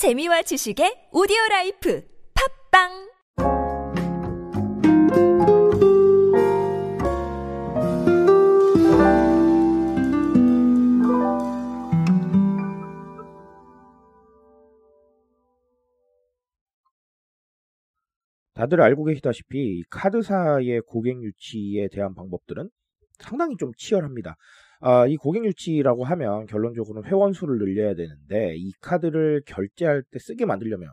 재미와 지식의 오디오 life 팟빵 다들 알고 계시다시피 카드사의 고객 유치에 대한 방법들은 상당히 좀 치열합니다. 아, 이 고객 유치라고 하면 결론적으로는 회원 수를 늘려야 되는데 이 카드를 결제할 때 쓰게 만들려면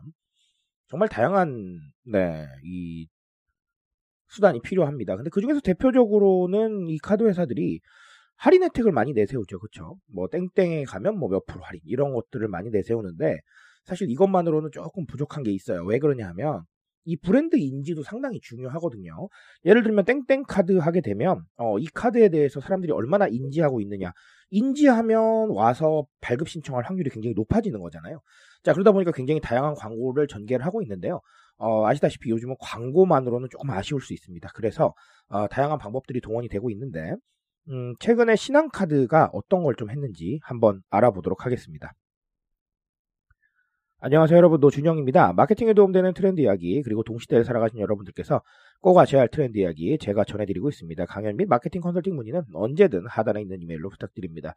정말 다양한 네, 이 수단이 필요합니다. 근데 그 중에서 대표적으로는 이 카드 회사들이 할인 혜택을 많이 내세우죠. 그렇죠? 뭐 땡땡에 가면 뭐 몇 프로 할인 이런 것들을 많이 내세우는데 사실 이것만으로는 조금 부족한 게 있어요. 왜 그러냐 하면 이 브랜드 인지도 상당히 중요하거든요. 예를 들면 땡땡 카드 하게 되면 어, 이 카드에 대해서 사람들이 얼마나 인지하고 있느냐. 인지하면 와서 발급 신청할 확률이 굉장히 높아지는 거잖아요. 자 그러다 보니까 굉장히 다양한 광고를 전개를 하고 있는데요. 어, 아시다시피 요즘은 광고만으로는 조금 아쉬울 수 있습니다. 그래서 어, 다양한 방법들이 동원이 되고 있는데 음, 최근에 신한카드가 어떤 걸 좀 했는지 한번 알아보도록 하겠습니다. 안녕하세요 여러분 노준영입니다. 마케팅에 도움되는 트렌드 이야기 그리고 동시대를 살아가신 여러분들께서 꼭 아셔야 할 트렌드 이야기 제가 전해드리고 있습니다. 강연 및 마케팅 컨설팅 문의는 언제든 하단에 있는 이메일로 부탁드립니다.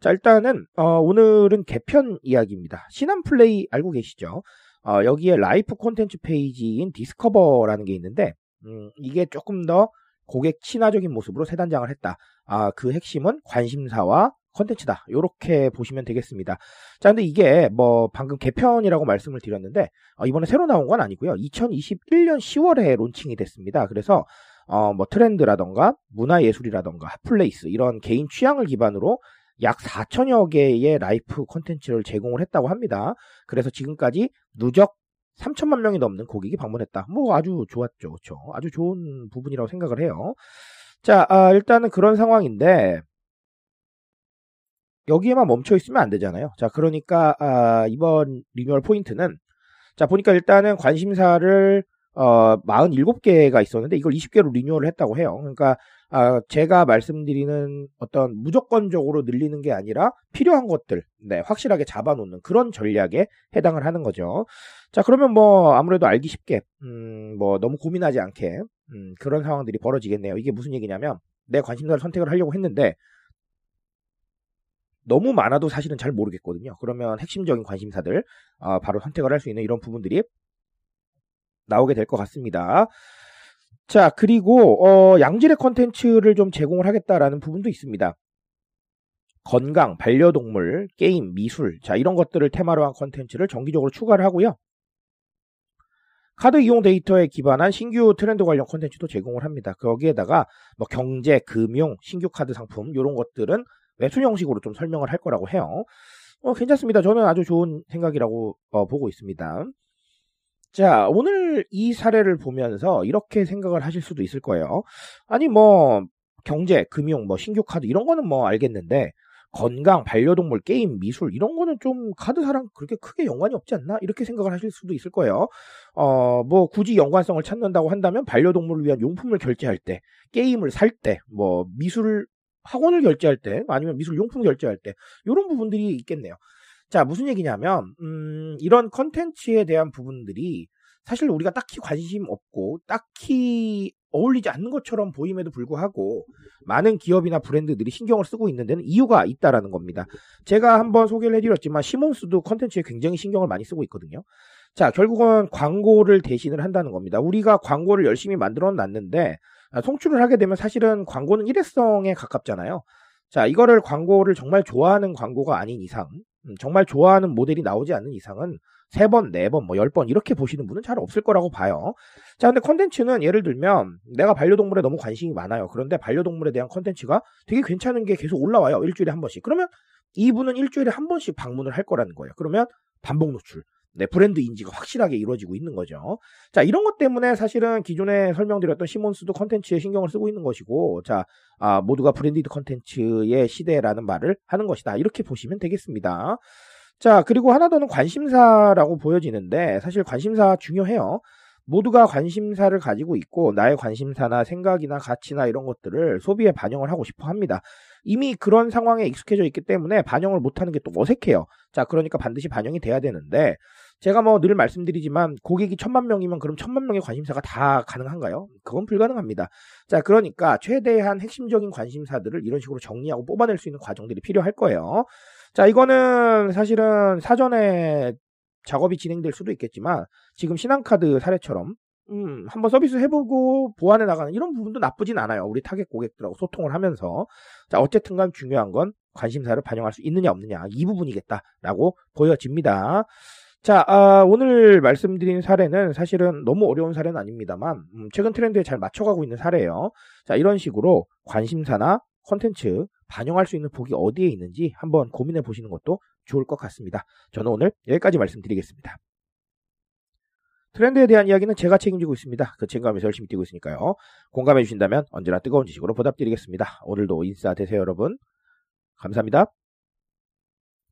자 일단은 어, 오늘은 개편 이야기입니다. 신한플레이 알고 계시죠? 어, 여기에 life 콘텐츠 페이지인 디스커버라는 게 있는데 음, 이게 조금 더 고객 친화적인 모습으로 새 단장을 했다. 아, 그 핵심은 관심사와 컨텐츠다. 이렇게 보시면 되겠습니다. 자, 근데 이게 뭐 방금 개편이라고 말씀을 드렸는데 어, 이번에 새로 나온 건 아니고요. 2021년 10월에 론칭이 됐습니다. 그래서 어, 뭐 트렌드라던가 문화예술이라던가 hot place 이런 개인 취향을 기반으로 약 4천여 개의 life 콘텐츠를 제공을 했다고 합니다. 그래서 지금까지 누적 3천만 명이 넘는 고객이 방문했다. 뭐 아주 좋았죠. 그렇죠? 아주 좋은 부분이라고 생각을 해요. 자, 아, 일단은 그런 상황인데 여기에만 멈춰 있으면 안 되잖아요. 자, 그러니까 아, 이번 리뉴얼 포인트는 자 보니까 일단은 관심사를 어, 47개가 있었는데 이걸 20개로 renewal을 했다고 해요. 그러니까 아, 제가 말씀드리는 어떤 무조건적으로 늘리는 게 아니라 필요한 것들 네, 확실하게 잡아놓는 그런 전략에 해당을 하는 거죠. 자 그러면 뭐 아무래도 알기 쉽게 음, 뭐 너무 고민하지 않게 음, 그런 상황들이 벌어지겠네요. 이게 무슨 얘기냐면 내 관심사를 선택을 하려고 했는데 너무 많아도 사실은 잘 모르겠거든요. 그러면 핵심적인 관심사들 어, 바로 선택을 할 수 있는 이런 부분들이 나오게 될 것 같습니다. 자 그리고 어, 양질의 컨텐츠를 좀 제공을 하겠다라는 부분도 있습니다. 건강, 반려동물, 게임, 미술 자 이런 것들을 테마로 한 컨텐츠를 정기적으로 추가를 하고요. 카드 이용 데이터에 기반한 신규 트렌드 관련 콘텐츠도 제공을 합니다. 거기에다가 뭐 경제, 금융, 신규 카드 상품 이런 것들은 웹툰 형식으로 좀 설명을 할 거라고 해요. 어, 괜찮습니다. 저는 아주 좋은 생각이라고 어, 보고 있습니다. 자, 오늘 이 사례를 보면서 이렇게 생각을 하실 수도 있을 거예요. 아니, 뭐, 경제, 금융, 뭐, 신규 카드, 이런 거는 뭐 알겠는데, 건강, 반려동물, 게임, 미술, 이런 거는 좀 카드사랑 그렇게 크게 연관이 없지 않나? 이렇게 생각을 하실 수도 있을 거예요. 어, 뭐, 굳이 연관성을 찾는다고 한다면, 반려동물을 위한 용품을 결제할 때, 게임을 살 때, 뭐, 미술, 학원을 결제할 때 아니면 미술 용품 결제할 때 이런 부분들이 있겠네요. 자 무슨 얘기냐면 음, 이런 컨텐츠에 대한 부분들이 사실 우리가 딱히 관심 없고 딱히 어울리지 않는 것처럼 보임에도 불구하고 많은 기업이나 브랜드들이 신경을 쓰고 있는 데는 이유가 있다라는 겁니다. 제가 한번 소개를 해드렸지만 시몬스도 컨텐츠에 굉장히 신경을 많이 쓰고 있거든요. 자 결국은 광고를 대신을 한다는 겁니다. 우리가 광고를 열심히 만들어 놨는데 아, 송출을 하게 되면 사실은 광고는 일회성에 가깝잖아요. 자, 이거를 광고를 정말 좋아하는 광고가 아닌 이상, 음, 정말 좋아하는 모델이 나오지 않는 이상은 세 번, 네 번, 뭐열번 이렇게 보시는 분은 잘 없을 거라고 봐요. 자, 근데 컨텐츠는 예를 들면 내가 반려동물에 너무 관심이 많아요. 그런데 반려동물에 대한 컨텐츠가 되게 괜찮은 게 계속 올라와요. 일주일에 한 번씩. 그러면 이분은 일주일에 한 번씩 방문을 할 거라는 거예요. 그러면 반복 노출. 네, 브랜드 인지가 확실하게 이루어지고 있는 거죠. 자, 이런 것 때문에 사실은 기존에 설명드렸던 시몬스도 컨텐츠에 신경을 쓰고 있는 것이고, 자, 아, 모두가 branded 컨텐츠의 시대라는 말을 하는 것이다. 이렇게 보시면 되겠습니다. 자, 그리고 하나 더는 관심사라고 보여지는데, 사실 관심사 중요해요. 모두가 관심사를 가지고 있고 나의 관심사나 생각이나 가치나 이런 것들을 소비에 반영을 하고 싶어 합니다. 이미 그런 상황에 익숙해져 있기 때문에 반영을 못하는 게 또 어색해요. 자, 그러니까 반드시 반영이 돼야 되는데 제가 뭐 늘 말씀드리지만 고객이 천만 명이면 그럼 천만 명의 관심사가 다 가능한가요? 그건 불가능합니다. 자, 그러니까 최대한 핵심적인 관심사들을 이런 식으로 정리하고 뽑아낼 수 있는 과정들이 필요할 거예요. 자, 이거는 사실은 사전에 작업이 진행될 수도 있겠지만 지금 신한카드 사례처럼 음, 한번 서비스 해보고 보완해 나가는 이런 부분도 나쁘진 않아요. 우리 타겟 고객들하고 소통을 하면서. 자, 어쨌든 간 중요한 건 관심사를 반영할 수 있느냐 없느냐 이 부분이겠다라고 보여집니다. 자, 아, 오늘 말씀드린 사례는 사실은 너무 어려운 사례는 아닙니다만 음, 최근 트렌드에 잘 맞춰가고 있는 사례예요. 자, 이런 식으로 관심사나 컨텐츠 반영할 수 있는 폭이 어디에 있는지 한번 고민해 보시는 것도 좋을 것 같습니다. 저는 오늘 여기까지 말씀드리겠습니다. 트렌드에 대한 이야기는 제가 책임지고 있습니다. 그 책임감에서 열심히 뛰고 있으니까요. 공감해 주신다면 언제나 뜨거운 지식으로 보답드리겠습니다. 오늘도 인싸 되세요, 여러분. 감사합니다.